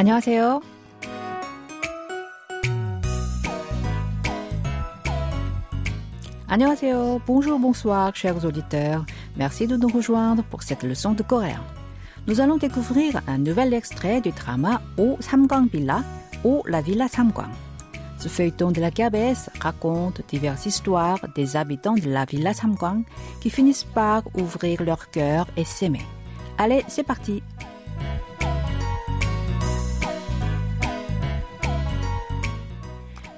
안녕하세요. 안녕하세요. Bonjour, bonsoir, chers auditeurs. Merci de nous rejoindre pour cette leçon de coréen. Nous allons découvrir un nouvel extrait du drama O Samgang Villa ou La Villa Samgang. Ce feuilleton de la KBS raconte diverses histoires des habitants de la Villa Samgang qui finissent par ouvrir leur cœur et s'aimer. Allez, c'est parti.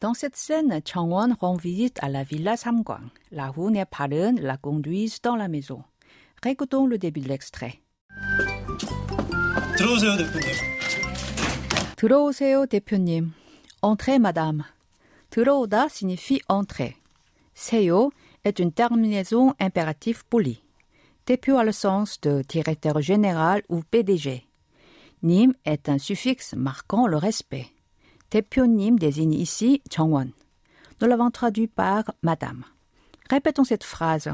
Dans cette scène, Changwon rend visite à la villa Samgwang. Lahun et Parun la conduisent dans la maison. Récoutons le début de l'extrait. 들어오세요, 대표님. 들어오세요, 대표님. Entrez, madame. 들어오다 signifie entrer. 세요 est une terminaison impérative polie. 대표 a le sens de directeur général ou PDG. 님 est un suffixe marquant le respect. 대표님 désigne ici Changwon. Nous l'avons traduit par madame. Répétons cette phrase.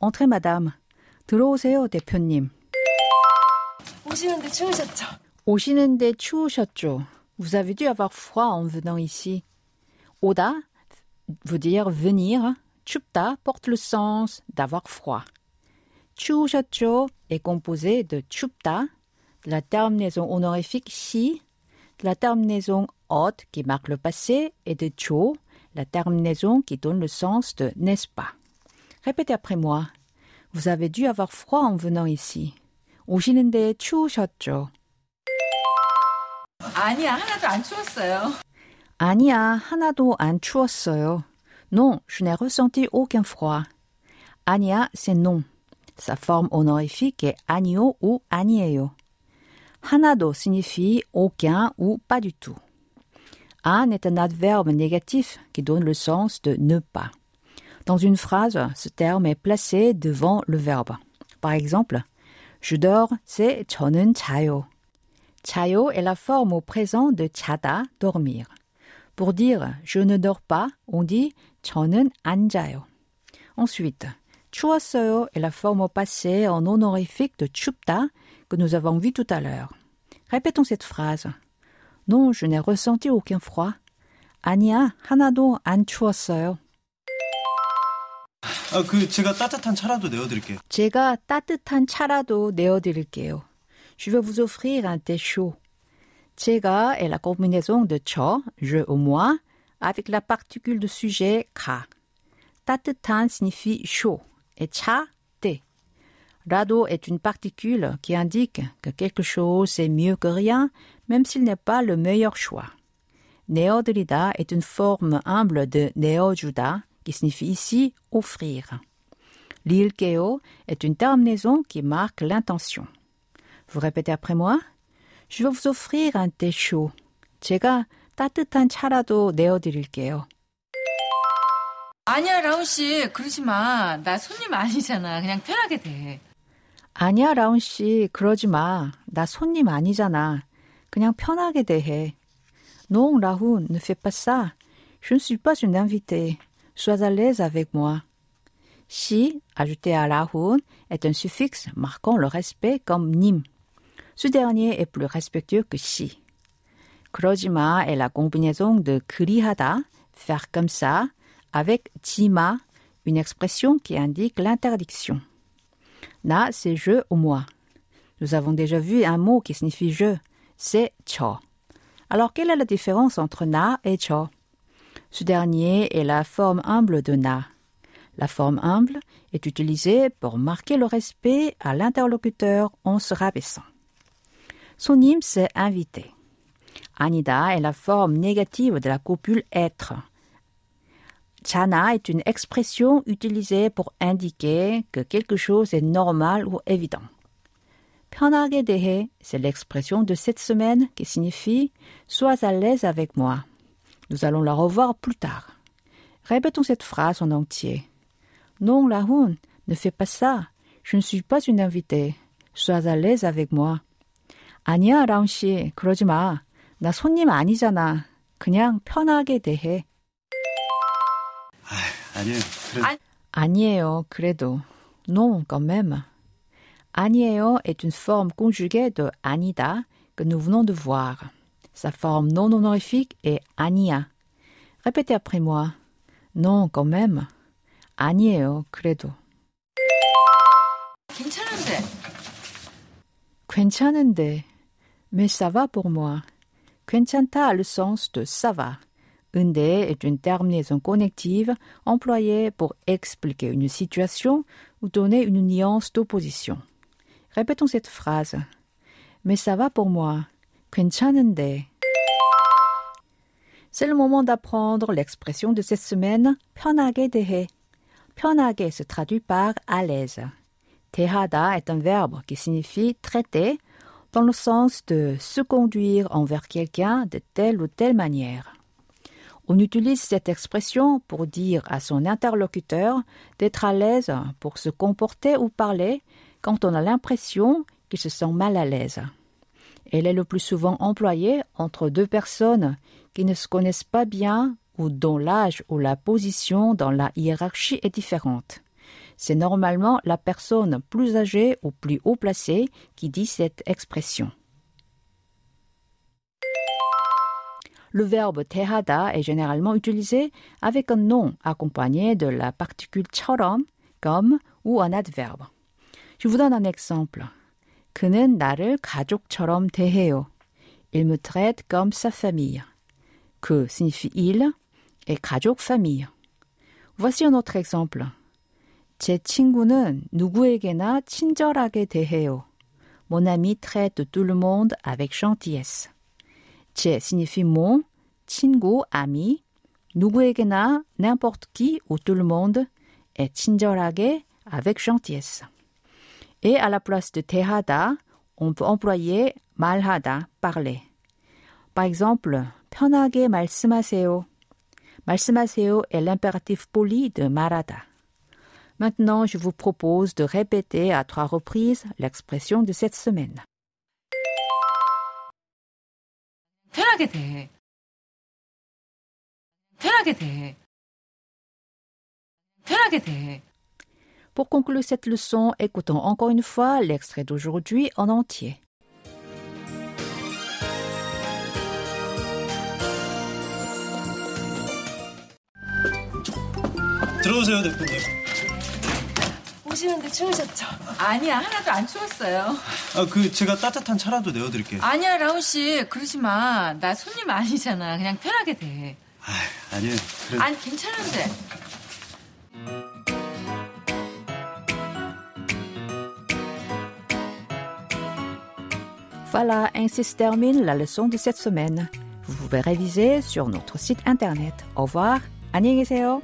Entrez, madame. 들어오세요, 대표님. 오시는데 추우셨죠? 오시는데 추우셨죠? Vous avez dû avoir froid en venant ici. 오다 veut dire venir. 춥다 porte le sens d'avoir froid. 추우셨죠 est composé de 춥다, de la terminaison honorifique si, de la terminaison ot qui marque le passé et de 조, la terminaison qui donne le sens de n'est-ce pas. Répétez après moi. Vous avez dû avoir froid en venant ici. 오시는데 추우셨죠? 아니야 하나도 안 추웠어요. 아니야, 하나도 안 추웠어요. Non, je n'ai ressenti aucun froid. 아니야, c'est non. Sa forme honorifique est 아니요 ou 아니에요. 하나도 signifie aucun ou pas du tout. 안 est un adverbe négatif qui donne le sens de ne pas. Dans une phrase, ce terme est placé devant le verbe. Par exemple, je dors, c'est 저는 자요. 자요 est la forme au présent de 자다, dormir. Pour dire je ne dors pas, on dit 저는 안 자요. Ensuite, 추웠어요 est la forme au passé en honorifique de 춥다 que nous avons vu tout à l'heure. Répétons cette phrase. Non, je n'ai ressenti aucun froid. 아니야, 하나도 안 추웠어요. 아, 그 제가 따뜻한 차라도 내어드릴게요. 제가 따뜻한 차라도 내어드릴게요. Je vais vous offrir un thé chaud. 제가 est la combinaison de 저, je ou moi, avec la particule de sujet 가. 따뜻한 signifie chaud et 차, thé. Rado est une particule qui indique que quelque chose est mieux que rien, même s'il n'est pas le meilleur choix. 내어드리다 est une forme humble de 내어주다, qui signifie ici offrir. L'ilkeo est une terminaison qui marque l'intention. Vous répétez après moi? Je vais vous offrir un thé chaud. 제가 따뜻한 차라도 내어드릴게요. 아니야 라운 씨 그러지 마. 나 손님 아니잖아. 그냥 편하게 돼. 아니야, 라운 씨, 그러지 마. 나 손님 아니잖아. 그냥 편하게 대해. Non, Rahun, ne fais pas ça. Je ne suis pas une invitée. Sois à l'aise avec moi. Si, ajouté à Rahun, est un suffixe marquant le respect comme 님. Ce dernier est plus respectueux que si. 그러지 마 est la combinaison de 그리하다, faire comme ça, avec 지마, une expression qui indique l'interdiction. Na, c'est je ou moi. Nous avons déjà vu un mot qui signifie je, c'est cho. Alors, quelle est la différence entre na et cho? Ce dernier est la forme humble de na. La forme humble est utilisée pour marquer le respect à l'interlocuteur en se rabaissant. Son hymne, c'est invité. Anida est la forme négative de la copule être. Chana est une expression utilisée pour indiquer que quelque chose est normal ou évident. 편하게 대해, c'est l'expression de cette semaine qui signifie sois à l'aise avec moi. Nous allons la revoir plus tard. Répétons cette phrase en entier. Non, Lahoun, ne fais pas ça. Je ne suis pas une invitée. Sois à l'aise avec moi. 아니야, 라운 씨. 그러지 마. 나 손님 아니잖아. 그냥 편하게 대해. 아니에요. 그래도 아- 아니에요, 그래도. Non, quand même. 아니에요 est une forme conjuguée de 아니다 que nous venons de voir. Sa forme non honorifique est 아니야. Répétez après moi. Non, quand même. 아니에요, 그래도. 괜찮은데. 괜찮은데. Mais ça va pour moi. 괜찮다 a le sens de ça va. 은데 est une terminaison connective employée pour expliquer une situation ou donner une nuance d'opposition. Répétons cette phrase. Mais ça va pour moi. 괜찮은데. C'est le moment d'apprendre l'expression de cette semaine 편하게 대해. 편하게 se traduit par à l'aise. 대하다 est un verbe qui signifie traiter dans le sens de se conduire envers quelqu'un de telle ou telle manière. On utilise cette expression pour dire à son interlocuteur d'être à l'aise pour se comporter ou parler quand on a l'impression qu'il se sent mal à l'aise. Elle est le plus souvent employée entre deux personnes qui ne se connaissent pas bien ou dont l'âge ou la position dans la hiérarchie est différente. C'est normalement la personne plus âgée ou plus haut placée qui dit cette expression. Le verbe tehada est généralement utilisé avec un nom accompagné de la particule 처럼, comme ou un adverbe. Je vous donne un exemple. 그는 나를 가족처럼 대해요. Il me traite comme sa famille. Que signifie il et 가족 famille. Voici un autre exemple. 제 친구는 누구에게나 친절하게 대해요. Mon ami traite tout le monde avec gentillesse. 제 signifie mon, 친구, ami. 누구에게나 n'importe qui ou tout le monde est 친절하게 avec gentillesse. Et à la place de 대하다, on peut employer 말하다, parler. Par exemple, 편하게 말씀하세요. 말씀하세요 est l'impératif poli de 말하다. Maintenant, je vous propose de répéter à trois reprises l'expression de cette semaine. 편하게 대해. 편하게 대해. 편하게 대해. Pour conclure cette leçon, écoutons encore une fois l'extrait d'aujourd'hui en entier. 들어오세요, 대표님. 오시는데 추우셨죠? 아니야, 하나도 안 추웠어요. 아, 그 제가 따뜻한 차라도 내어드릴게요. 아니야, 라운 씨. 그러지 마. 나 손님 아니잖아. 그냥 편하게 대해. 아, 아니에요. 그래도 아니, 괜찮은데. Voilà, ainsi se termine la leçon de cette semaine. Vous pouvez réviser sur notre site internet. Au revoir, 안녕히 계세요.